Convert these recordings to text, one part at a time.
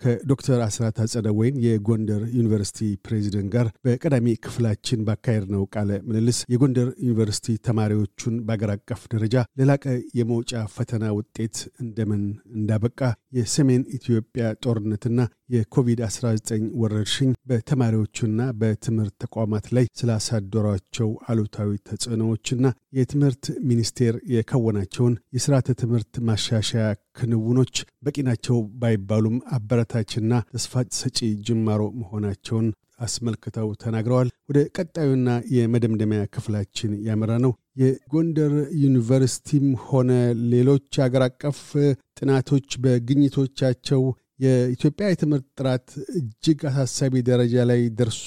ከዶክተር አስራት አጸደወይን የጎንደር ዩኒቨርሲቲ ፕሬዚደንት ጋር በቀዳሚ ክፍላችን ባካሄድነው ቃለ ምልልስ የጎንደር ዩኒቨርሲቲ ተማሪዎቹን በአገር አቀፍ ደረጃ ለላቀ የመውጫ ፈተና ውጤት እንደምን እንዳበቃ፣ የሰሜን ኢትዮጵያ ጦርነትና የኮቪድ-19 ወረርሽኝ በተማሪዎቹና በትምህርት ተቋማት ላይ ስላሳደሯቸው አሉታዊ ተጽዕኖዎችና የትምህርት ሚኒስቴር የከወናቸውን የስርዓተ ትምህርት ማሻሻያ ክንውኖች በቂ ናቸው ባይባሉም አበረታችና ተስፋ ሰጪ ጅማሮ መሆናቸውን አስመልክተው ተናግረዋል። ወደ ቀጣዩና የመደምደሚያ ክፍላችን ያመራ ነው። የጎንደር ዩኒቨርሲቲም ሆነ ሌሎች አገር አቀፍ ጥናቶች በግኝቶቻቸው የኢትዮጵያ የትምህርት ጥራት እጅግ አሳሳቢ ደረጃ ላይ ደርሶ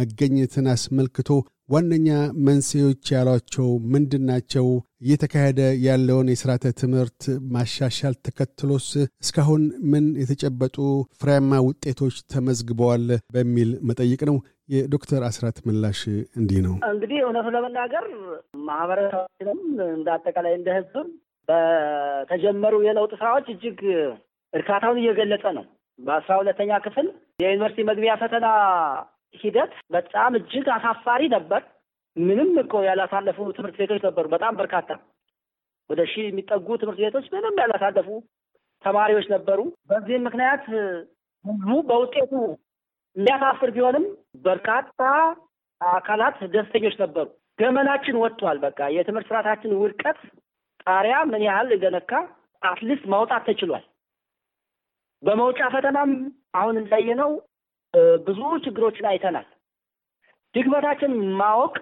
መገኘትን አስመልክቶ ዋነኛ መንስኤዎች ያሏቸው ምንድን ናቸው? እየተካሄደ ያለውን የስርዓተ ትምህርት ማሻሻል ተከትሎስ እስካሁን ምን የተጨበጡ ፍሬያማ ውጤቶች ተመዝግበዋል? በሚል መጠይቅ ነው። የዶክተር አስራት ምላሽ እንዲህ ነው። እንግዲህ እውነቱ ለመናገር ማህበረሰባችንም እንደ አጠቃላይ እንደ ሕዝብም በተጀመሩ የለውጥ ስራዎች እጅግ እርካታውን እየገለጸ ነው። በአስራ ሁለተኛ ክፍል የዩኒቨርሲቲ መግቢያ ፈተና ሂደት በጣም እጅግ አሳፋሪ ነበር። ምንም እኮ ያላሳለፉ ትምህርት ቤቶች ነበሩ። በጣም በርካታ ወደ ሺህ የሚጠጉ ትምህርት ቤቶች ምንም ያላሳለፉ ተማሪዎች ነበሩ። በዚህም ምክንያት ህዝቡ በውጤቱ የሚያሳፍር ቢሆንም በርካታ አካላት ደስተኞች ነበሩ። ገመናችን ወጥቷል። በቃ የትምህርት ስርዓታችን ውድቀት ጣሪያ ምን ያህል እንደነካ at least ማውጣት ተችሏል። በመውጫ ፈተናም አሁን እንዳየነው ብዙ ችግሮችን አይተናል። ድክመታችን ማወቅ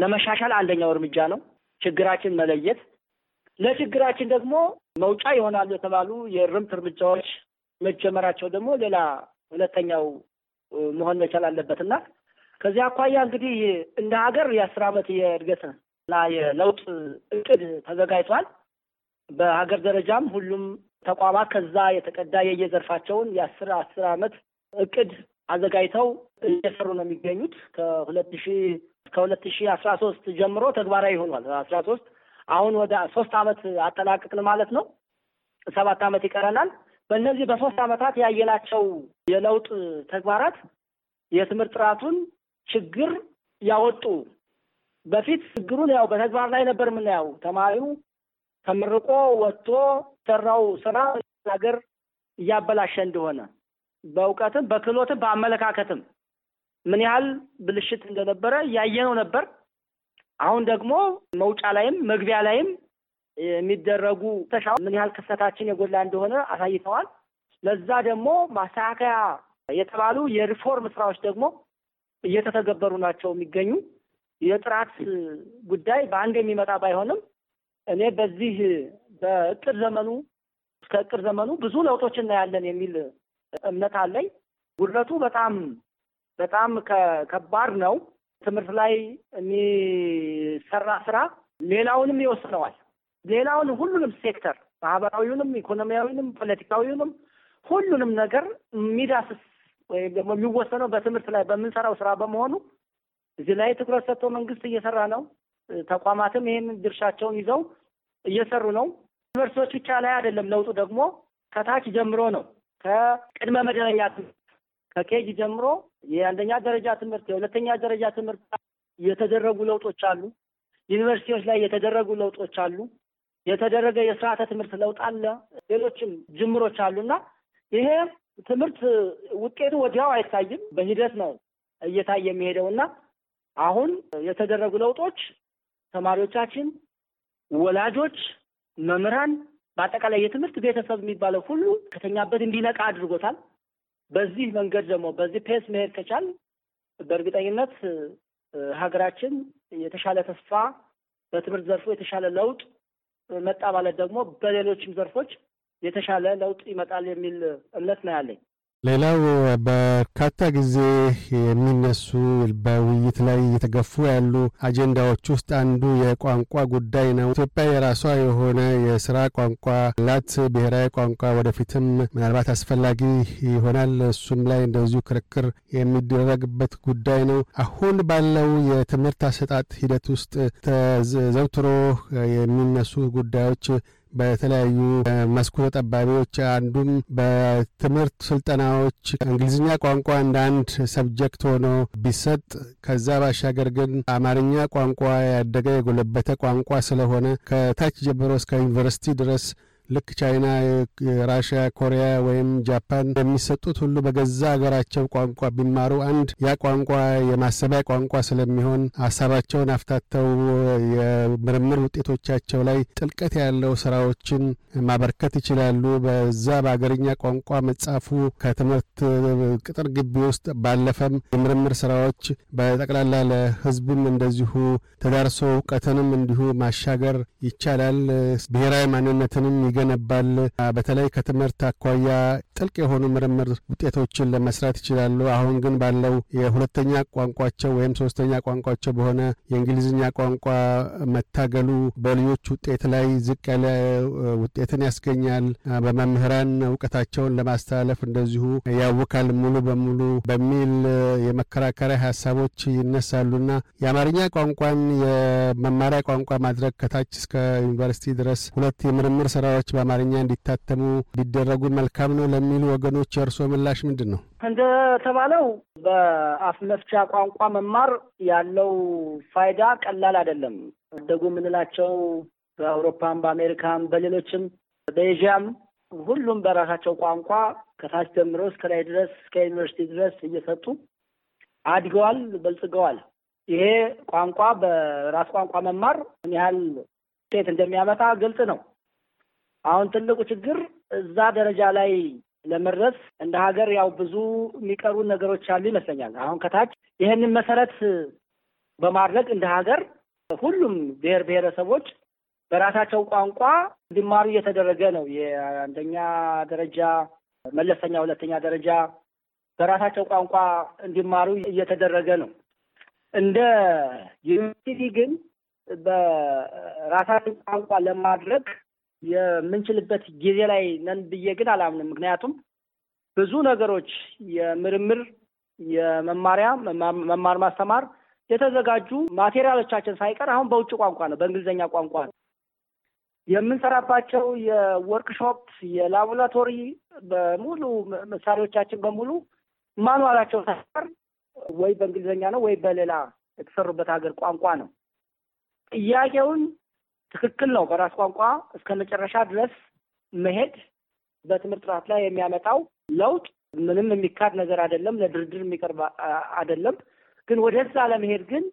ለመሻሻል አንደኛው እርምጃ ነው። ችግራችን መለየት፣ ለችግራችን ደግሞ መውጫ ይሆናሉ የተባሉ የእርምት እርምጃዎች መጀመራቸው ደግሞ ሌላ ሁለተኛው መሆን መቻል አለበት እና ከዚህ አኳያ እንግዲህ እንደ ሀገር የአስር ዓመት የእድገት እና የለውጥ እቅድ ተዘጋጅቷል። በሀገር ደረጃም ሁሉም ተቋማት ከዛ የተቀዳ የየዘርፋቸውን የአስር አስር ዓመት እቅድ አዘጋጅተው እየሰሩ ነው የሚገኙት። ከሁለት ሺ እስከ ሁለት ሺ አስራ ሶስት ጀምሮ ተግባራዊ ሆኗል። አስራ ሶስት አሁን ወደ ሶስት ዓመት አጠናቅቅን ማለት ነው። ሰባት ዓመት ይቀረናል። በእነዚህ በሶስት ዓመታት ያየናቸው የለውጥ ተግባራት የትምህርት ጥራቱን ችግር ያወጡ በፊት ችግሩን ያው በተግባር ላይ ነበር የምናየው። ተማሪው ተመርቆ ወጥቶ ሰራው ስራ ሀገር እያበላሸ እንደሆነ በእውቀትም በክህሎትም በአመለካከትም ምን ያህል ብልሽት እንደነበረ እያየነው ነበር። አሁን ደግሞ መውጫ ላይም መግቢያ ላይም የሚደረጉ ተሻ ምን ያህል ክፍተታችን የጎላ እንደሆነ አሳይተዋል። ለዛ ደግሞ ማስተካከያ የተባሉ የሪፎርም ስራዎች ደግሞ እየተተገበሩ ናቸው የሚገኙ የጥራት ጉዳይ በአንድ የሚመጣ ባይሆንም እኔ በዚህ በእቅድ ዘመኑ እስከ እቅድ ዘመኑ ብዙ ለውጦች እናያለን የሚል እምነት አለኝ። ጉድለቱ በጣም በጣም ከባድ ነው። ትምህርት ላይ የሚሰራ ስራ ሌላውንም ይወስነዋል። ሌላውን ሁሉንም ሴክተር ማህበራዊውንም፣ ኢኮኖሚያዊንም፣ ፖለቲካዊውንም ሁሉንም ነገር የሚዳስስ ወይም ደግሞ የሚወሰነው በትምህርት ላይ በምንሰራው ስራ በመሆኑ እዚህ ላይ ትኩረት ሰጥቶ መንግስት እየሰራ ነው። ተቋማትም ይህን ድርሻቸውን ይዘው እየሰሩ ነው። ዩኒቨርሲቲዎች ብቻ ላይ አይደለም ለውጡ ደግሞ ከታች ጀምሮ ነው። ከቅድመ መደበኛ ትምህርት ከኬጅ ጀምሮ የአንደኛ ደረጃ ትምህርት፣ የሁለተኛ ደረጃ ትምህርት የተደረጉ ለውጦች አሉ። ዩኒቨርሲቲዎች ላይ የተደረጉ ለውጦች አሉ። የተደረገ የስርዓተ ትምህርት ለውጥ አለ። ሌሎችም ጅምሮች አሉና ይሄ ትምህርት ውጤቱ ወዲያው አይታይም፣ በሂደት ነው እየታየ የሚሄደው እና አሁን የተደረጉ ለውጦች ተማሪዎቻችን፣ ወላጆች፣ መምህራን በአጠቃላይ የትምህርት ቤተሰብ የሚባለው ሁሉ ከተኛበት እንዲነቃ አድርጎታል። በዚህ መንገድ ደግሞ በዚህ ፔስ መሄድ ከቻል በእርግጠኝነት ሀገራችን የተሻለ ተስፋ በትምህርት ዘርፉ የተሻለ ለውጥ መጣ ማለት ደግሞ በሌሎችም ዘርፎች የተሻለ ለውጥ ይመጣል የሚል እምነት ነው ያለኝ። ሌላው በርካታ ጊዜ የሚነሱ በውይይት ላይ እየተገፉ ያሉ አጀንዳዎች ውስጥ አንዱ የቋንቋ ጉዳይ ነው። ኢትዮጵያ የራሷ የሆነ የስራ ቋንቋ ላት ብሔራዊ ቋንቋ ወደፊትም ምናልባት አስፈላጊ ይሆናል። እሱም ላይ እንደዚሁ ክርክር የሚደረግበት ጉዳይ ነው። አሁን ባለው የትምህርት አሰጣጥ ሂደት ውስጥ ተዘውትሮ የሚነሱ ጉዳዮች በተለያዩ መስኩ ተጠባቢዎች አንዱም በትምህርት ስልጠናዎች እንግሊዝኛ ቋንቋ እንደ አንድ ሰብጀክት ሆኖ ቢሰጥ ከዛ ባሻገር ግን አማርኛ ቋንቋ ያደገ የጎለበተ ቋንቋ ስለሆነ ከታች ጀምሮ እስከ ዩኒቨርሲቲ ድረስ ልክ ቻይና፣ ራሽያ፣ ኮሪያ ወይም ጃፓን የሚሰጡት ሁሉ በገዛ ሀገራቸው ቋንቋ ቢማሩ አንድ ያ ቋንቋ የማሰቢያ ቋንቋ ስለሚሆን ሀሳባቸውን አፍታተው የምርምር ውጤቶቻቸው ላይ ጥልቀት ያለው ስራዎችን ማበርከት ይችላሉ። በዛ በአገርኛ ቋንቋ መጻፉ ከትምህርት ቅጥር ግቢ ውስጥ ባለፈም የምርምር ስራዎች በጠቅላላ ለሕዝብም እንደዚሁ ተዳርሶ እውቀትንም እንዲሁ ማሻገር ይቻላል። ብሔራዊ ማንነትንም ይገነባል። በተለይ ከትምህርት አኳያ ጥልቅ የሆኑ ምርምር ውጤቶችን ለመስራት ይችላሉ። አሁን ግን ባለው የሁለተኛ ቋንቋቸው ወይም ሶስተኛ ቋንቋቸው በሆነ የእንግሊዝኛ ቋንቋ መታገሉ በልጆች ውጤት ላይ ዝቅ ያለ ውጤትን ያስገኛል። በመምህራን እውቀታቸውን ለማስተላለፍ እንደዚሁ ያውካል ሙሉ በሙሉ በሚል የመከራከሪያ ሀሳቦች ይነሳሉና የአማርኛ ቋንቋን የመማሪያ ቋንቋ ማድረግ ከታች እስከ ዩኒቨርሲቲ ድረስ ሁለት የምርምር ስራዎች በአማርኛ እንዲታተሙ ቢደረጉ መልካም ነው ለሚሉ ወገኖች የእርስዎ ምላሽ ምንድን ነው? እንደተባለው በአፍ መፍቻ ቋንቋ መማር ያለው ፋይዳ ቀላል አይደለም። አደጉ የምንላቸው በአውሮፓም፣ በአሜሪካም፣ በሌሎችም በኤዥያም ሁሉም በራሳቸው ቋንቋ ከታች ጀምሮ እስከ ላይ ድረስ እስከ ዩኒቨርሲቲ ድረስ እየሰጡ አድገዋል፣ በልጽገዋል። ይሄ ቋንቋ በራስ ቋንቋ መማር ምን ያህል ውጤት እንደሚያመጣ ግልጽ ነው። አሁን ትልቁ ችግር እዛ ደረጃ ላይ ለመድረስ እንደ ሀገር ያው ብዙ የሚቀሩ ነገሮች አሉ ይመስለኛል። አሁን ከታች ይህንን መሰረት በማድረግ እንደ ሀገር ሁሉም ብሔር ብሔረሰቦች በራሳቸው ቋንቋ እንዲማሩ እየተደረገ ነው። የአንደኛ ደረጃ መለስተኛ፣ ሁለተኛ ደረጃ በራሳቸው ቋንቋ እንዲማሩ እየተደረገ ነው። እንደ ዩኒቨርሲቲ ግን በራሳችን ቋንቋ ለማድረግ የምንችልበት ጊዜ ላይ ነን ብዬ ግን አላምንም። ምክንያቱም ብዙ ነገሮች የምርምር የመማሪያ መማር ማስተማር የተዘጋጁ ማቴሪያሎቻችን ሳይቀር አሁን በውጭ ቋንቋ ነው፣ በእንግሊዝኛ ቋንቋ ነው የምንሰራባቸው የወርክሾፕ የላቦራቶሪ በሙሉ መሳሪያዎቻችን በሙሉ ማኑዋላቸው ሳይቀር ወይ በእንግሊዝኛ ነው ወይ በሌላ የተሰሩበት ሀገር ቋንቋ ነው። ጥያቄውን ትክክል ነው። በራስ ቋንቋ እስከ መጨረሻ ድረስ መሄድ በትምህርት ጥራት ላይ የሚያመጣው ለውጥ ምንም የሚካድ ነገር አይደለም፣ ለድርድር የሚቀርብ አይደለም። ግን ወደዛ ለመሄድ ግን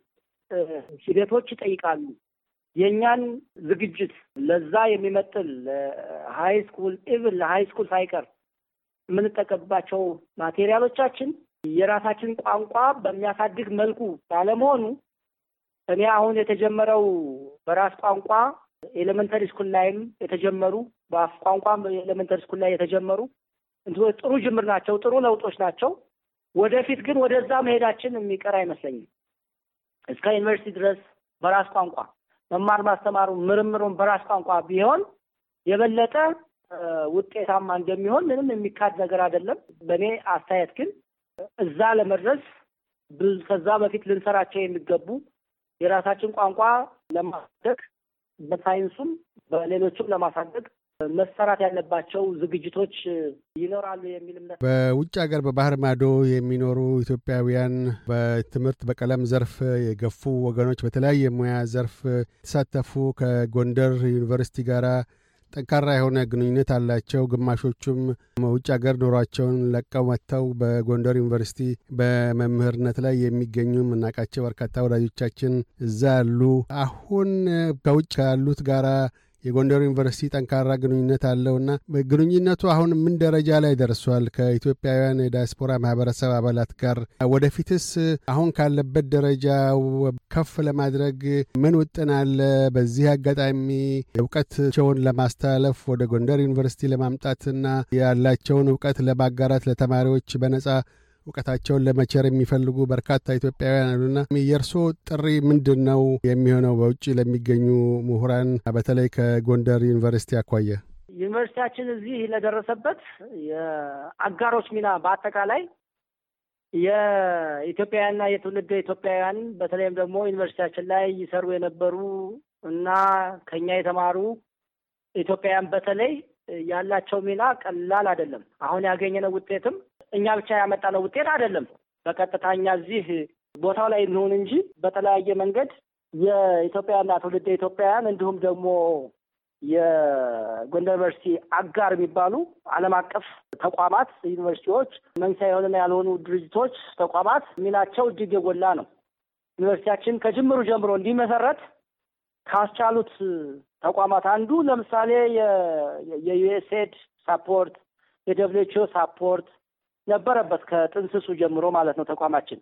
ሂደቶች ይጠይቃሉ። የእኛን ዝግጅት ለዛ የሚመጥን high school even ለ high school ሳይቀር የምንጠቀምባቸው ማቴሪያሎቻችን የራሳችን ቋንቋ በሚያሳድግ መልኩ ባለመሆኑ እኔ አሁን የተጀመረው በራስ ቋንቋ elementary school ላይም የተጀመሩ በአፍ ቋንቋ elementary school ላይ የተጀመሩ ጥሩ ጅምር ናቸው፣ ጥሩ ለውጦች ናቸው። ወደፊት ግን ወደዛ መሄዳችን የሚቀር አይመስለኝም። እስከ ዩኒቨርሲቲ ድረስ በራስ ቋንቋ መማር ማስተማሩ ምርምሩን በራስ ቋንቋ ቢሆን የበለጠ ውጤታማ እንደሚሆን ምንም የሚካድ ነገር አይደለም። በእኔ አስተያየት ግን እዛ ለመድረስ ከዛ በፊት ልንሰራቸው የሚገቡ የራሳችን ቋንቋ ለማሳደግ በሳይንሱም በሌሎችም ለማሳደግ መሰራት ያለባቸው ዝግጅቶች ይኖራሉ የሚል እምነት። በውጭ ሀገር በባህር ማዶ የሚኖሩ ኢትዮጵያውያን በትምህርት በቀለም ዘርፍ የገፉ ወገኖች በተለያየ ሙያ ዘርፍ የተሳተፉ ከጎንደር ዩኒቨርሲቲ ጋር ጠንካራ የሆነ ግንኙነት አላቸው። ግማሾቹም ውጭ ሀገር ኑሯቸውን ለቀው መጥተው በጎንደር ዩኒቨርሲቲ በመምህርነት ላይ የሚገኙ የምናውቃቸው በርካታ ወዳጆቻችን እዛ አሉ። አሁን ከውጭ ካሉት ጋራ የጎንደር ዩኒቨርሲቲ ጠንካራ ግንኙነት አለውና ግንኙነቱ አሁን ምን ደረጃ ላይ ደርሷል? ከኢትዮጵያውያን የዲያስፖራ ማህበረሰብ አባላት ጋር ወደፊትስ አሁን ካለበት ደረጃ ከፍ ለማድረግ ምን ውጥን አለ? በዚህ አጋጣሚ እውቀታቸውን ለማስተላለፍ ወደ ጎንደር ዩኒቨርሲቲ ለማምጣትና ያላቸውን እውቀት ለማጋራት ለተማሪዎች በነጻ እውቀታቸውን ለመቸር የሚፈልጉ በርካታ ኢትዮጵያውያን አሉና የእርስዎ ጥሪ ምንድን ነው የሚሆነው በውጭ ለሚገኙ ምሁራን በተለይ ከጎንደር ዩኒቨርሲቲ አኳያ? ዩኒቨርሲቲያችን እዚህ ለደረሰበት የአጋሮች ሚና በአጠቃላይ የኢትዮጵያውያንና የትውልድ ኢትዮጵያውያን በተለይም ደግሞ ዩኒቨርሲቲያችን ላይ ይሰሩ የነበሩ እና ከኛ የተማሩ ኢትዮጵያውያን በተለይ ያላቸው ሚና ቀላል አይደለም። አሁን ያገኘነው ውጤትም እኛ ብቻ ያመጣነው ውጤት አይደለም። በቀጥታ እኛ እዚህ ቦታው ላይ እንሆን እንጂ በተለያየ መንገድ የኢትዮጵያና ትውልደ ኢትዮጵያውያን እንዲሁም ደግሞ የጎንደር ዩኒቨርሲቲ አጋር የሚባሉ ዓለም አቀፍ ተቋማት፣ ዩኒቨርሲቲዎች፣ መንግስታዊ የሆኑና ያልሆኑ ድርጅቶች፣ ተቋማት ሚናቸው እጅግ የጎላ ነው። ዩኒቨርሲቲያችን ከጅምሩ ጀምሮ እንዲመሰረት ካስቻሉት ተቋማት አንዱ ለምሳሌ የ USAID support የ WHO support ነበረበት ከጥንስሱ ጀምሮ ማለት ነው። ተቋማችን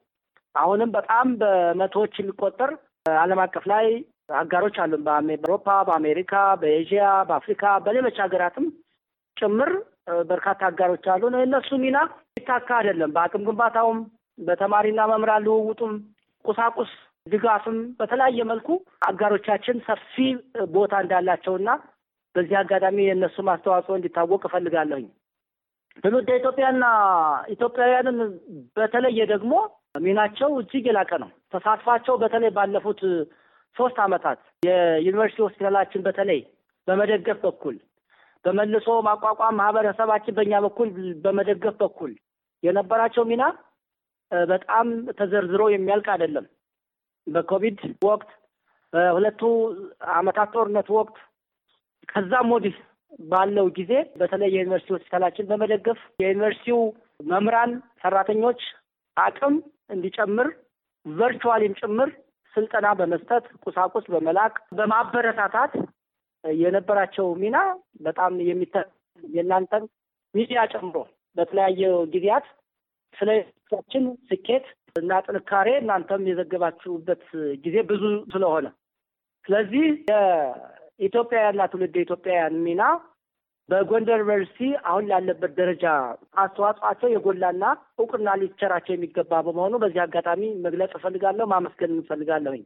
አሁንም በጣም በመቶዎች የሚቆጠር ዓለም አቀፍ ላይ አጋሮች አሉን። በአውሮፓ፣ በአሜሪካ፣ በኤዥያ፣ በአፍሪካ፣ በሌሎች ሀገራትም ጭምር በርካታ አጋሮች አሉን። እነሱ ሚና ይታካ አይደለም። በአቅም ግንባታውም፣ በተማሪና መምህራን ልውውጡም፣ ቁሳቁስ ድጋፍም በተለያየ መልኩ አጋሮቻችን ሰፊ ቦታ እንዳላቸውና በዚህ አጋጣሚ የእነሱም አስተዋጽኦ እንዲታወቅ እፈልጋለሁኝ። ትውልደ ኢትዮጵያና ኢትዮጵያውያንን በተለየ ደግሞ ሚናቸው እጅግ የላቀ ነው። ተሳትፏቸው በተለይ ባለፉት ሶስት ዓመታት የዩኒቨርሲቲ ሆስፒታላችን በተለይ በመደገፍ በኩል በመልሶ ማቋቋም ማህበረሰባችን በእኛ በኩል በመደገፍ በኩል የነበራቸው ሚና በጣም ተዘርዝሮ የሚያልቅ አይደለም። በኮቪድ ወቅት፣ በሁለቱ ዓመታት ጦርነት ወቅት ከዛም ወዲህ ባለው ጊዜ በተለይ የዩኒቨርሲቲ ሆስፒታላችን በመደገፍ የዩኒቨርሲቲው መምህራን ሰራተኞች አቅም እንዲጨምር ቨርቹዋሊም ጭምር ስልጠና በመስጠት ቁሳቁስ በመላክ በማበረታታት የነበራቸው ሚና በጣም የሚተ የእናንተን ሚዲያ ጨምሮ በተለያየ ጊዜያት ስለ ስኬት እና ጥንካሬ እናንተም የዘገባችሁበት ጊዜ ብዙ ስለሆነ ስለዚህ የኢትዮጵያውያንና ትውልደ ኢትዮጵያውያን ሚና በጎንደር ዩኒቨርሲቲ አሁን ላለበት ደረጃ አስተዋጽኦአቸው የጎላና እውቅና ሊቸራቸው የሚገባ በመሆኑ በዚህ አጋጣሚ መግለጽ እፈልጋለሁ፣ ማመስገን እንፈልጋለሁኝ።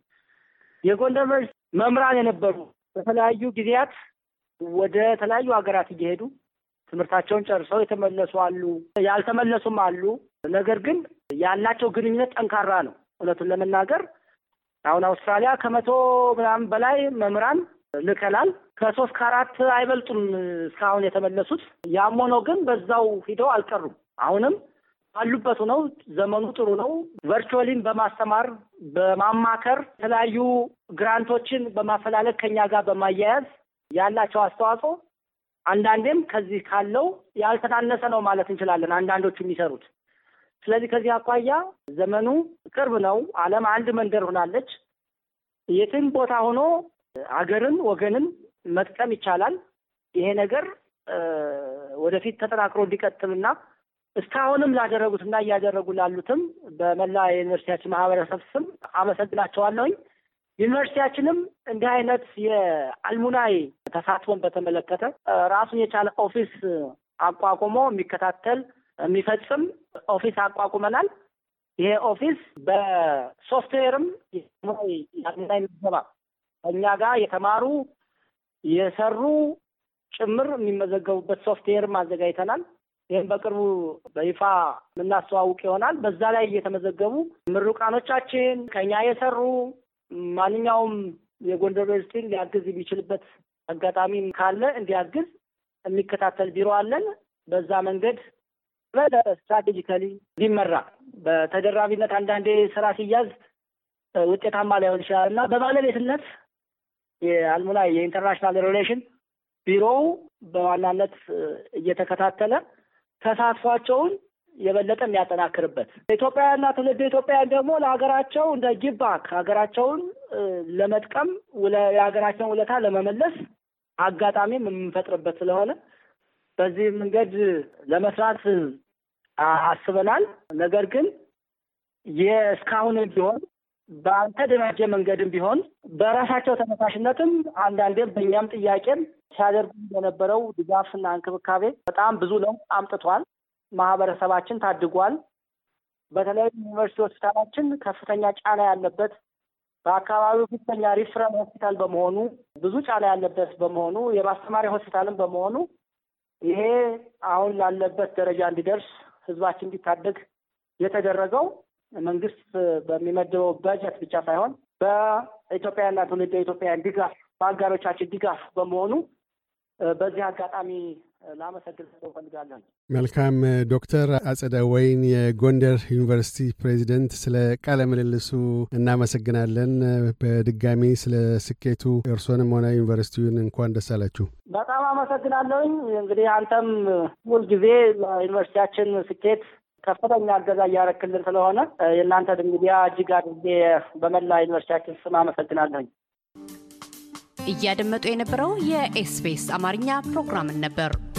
የጎንደር ዩኒቨርሲቲ መምህራን የነበሩ በተለያዩ ጊዜያት ወደ ተለያዩ ሀገራት እየሄዱ ትምህርታቸውን ጨርሰው የተመለሱ አሉ፣ ያልተመለሱም አሉ። ነገር ግን ያላቸው ግንኙነት ጠንካራ ነው። እውነቱን ለመናገር አሁን አውስትራሊያ ከመቶ ምናምን በላይ መምህራን ልከናል። ከሶስት ከአራት አይበልጡም እስካሁን የተመለሱት። ያም ሆኖ ግን በዛው ሂደው አልቀሩም። አሁንም ባሉበት ነው። ዘመኑ ጥሩ ነው። virtually በማስተማር በማማከር የተለያዩ grant ኦችን በማፈላለግ ከኛ ጋር በማያያዝ ያላቸው አስተዋጽኦ አንዳንዴም ከዚህ ካለው ያልተናነሰ ነው ማለት እንችላለን። አንዳንዶቹ የሚሰሩት ስለዚህ ከዚህ አኳያ ዘመኑ ቅርብ ነው። ዓለም አንድ መንደር ሆናለች። የትም ቦታ ሆኖ አገርን ወገንን መጥቀም ይቻላል። ይሄ ነገር ወደፊት ተጠናክሮ እንዲቀጥልና እስካሁንም ላደረጉትና እያደረጉ ላሉትም በመላ የዩኒቨርሲቲያችን ማህበረሰብ ስም አመሰግናቸዋለሁኝ። ዩኒቨርሲቲያችንም እንዲህ አይነት የ alumni ተሳትፎን በተመለከተ ራሱን የቻለ office አቋቁሞ የሚከታተል የሚፈጽም office አቋቁመናል። ይሄ office በ software ም የ alumni ምዝገባ ከእኛ ጋር የተማሩ የሰሩ ጭምር የሚመዘገቡበት ሶፍትዌርም አዘጋጅተናል። ይህም በቅርቡ በይፋ የምናስተዋውቅ ይሆናል። በዛ ላይ እየተመዘገቡ ምሩቃኖቻችን ከኛ የሰሩ ማንኛውም የጎንደር ዩኒቨርሲቲን ሊያግዝ የሚችልበት አጋጣሚ ካለ እንዲያግዝ የሚከታተል ቢሮ አለን። በዛ መንገድ strategically ሊመራ በተደራቢነት አንዳንዴ ስራ ሲያዝ ውጤታማ ላይሆን ይችላል እና በባለቤትነት የ alumni የ international relation ቢሮው በዋናነት እየተከታተለ ተሳትፏቸውን የበለጠ የሚያጠናክርበት ኢትዮጵያውያንና ትውልደ ኢትዮጵያውያን ደግሞ ለሀገራቸው እንደ give ሀገራቸውን ለመጥቀም የሀገራቸውን ውለታ ለመመለስ አጋጣሚም የምንፈጥርበት ስለሆነ በዚህ መንገድ ለመስራት አስበናል። ነገር ግን የእስካሁንም ቢሆን ባልተደራጀ መንገድም ቢሆን በራሳቸው ተነሳሽነትም አንዳንዴም በእኛም ጥያቄም ሲያደርጉ የነበረው ድጋፍና እንክብካቤ በጣም ብዙ ለውጥ አምጥቷል። ማህበረሰባችን ታድጓል። በተለይ ዩኒቨርሲቲ ሆስፒታላችን ከፍተኛ ጫና ያለበት በአካባቢው ብቸኛ ሪፍራል ሆስፒታል በመሆኑ ብዙ ጫና ያለበት በመሆኑ የማስተማሪያ ሆስፒታልም በመሆኑ ይሄ አሁን ላለበት ደረጃ እንዲደርስ ህዝባችን እንዲታደግ የተደረገው መንግስት በሚመድበው በጀት ብቻ ሳይሆን በኢትዮጵያውያንና ትውልደ ኢትዮጵያውያን ድጋፍ በአጋሮቻችን ድጋፍ በመሆኑ በዚህ አጋጣሚ ላመሰግን እፈልጋለሁ። መልካም ዶክተር አጸደ ወይን የጎንደር ዩኒቨርሲቲ ፕሬዚደንት፣ ስለ ቃለ ምልልሱ እናመሰግናለን። በድጋሚ ስለ ስኬቱ እርሶንም ሆነ ዩኒቨርሲቲውን እንኳን ደስ አላችሁ። በጣም አመሰግናለሁኝ። እንግዲህ አንተም ሁልጊዜ ለዩኒቨርሲቲያችን ስኬት ከፍተኛ እገዛ እያረክልን ስለሆነ የእናንተ ሚዲያ እጅግ አድርጌ በመላ ዩኒቨርሲቲያችን ስም አመሰግናለሁኝ። እያደመጡ የነበረው የኤስቢኤስ አማርኛ ፕሮግራምን ነበር።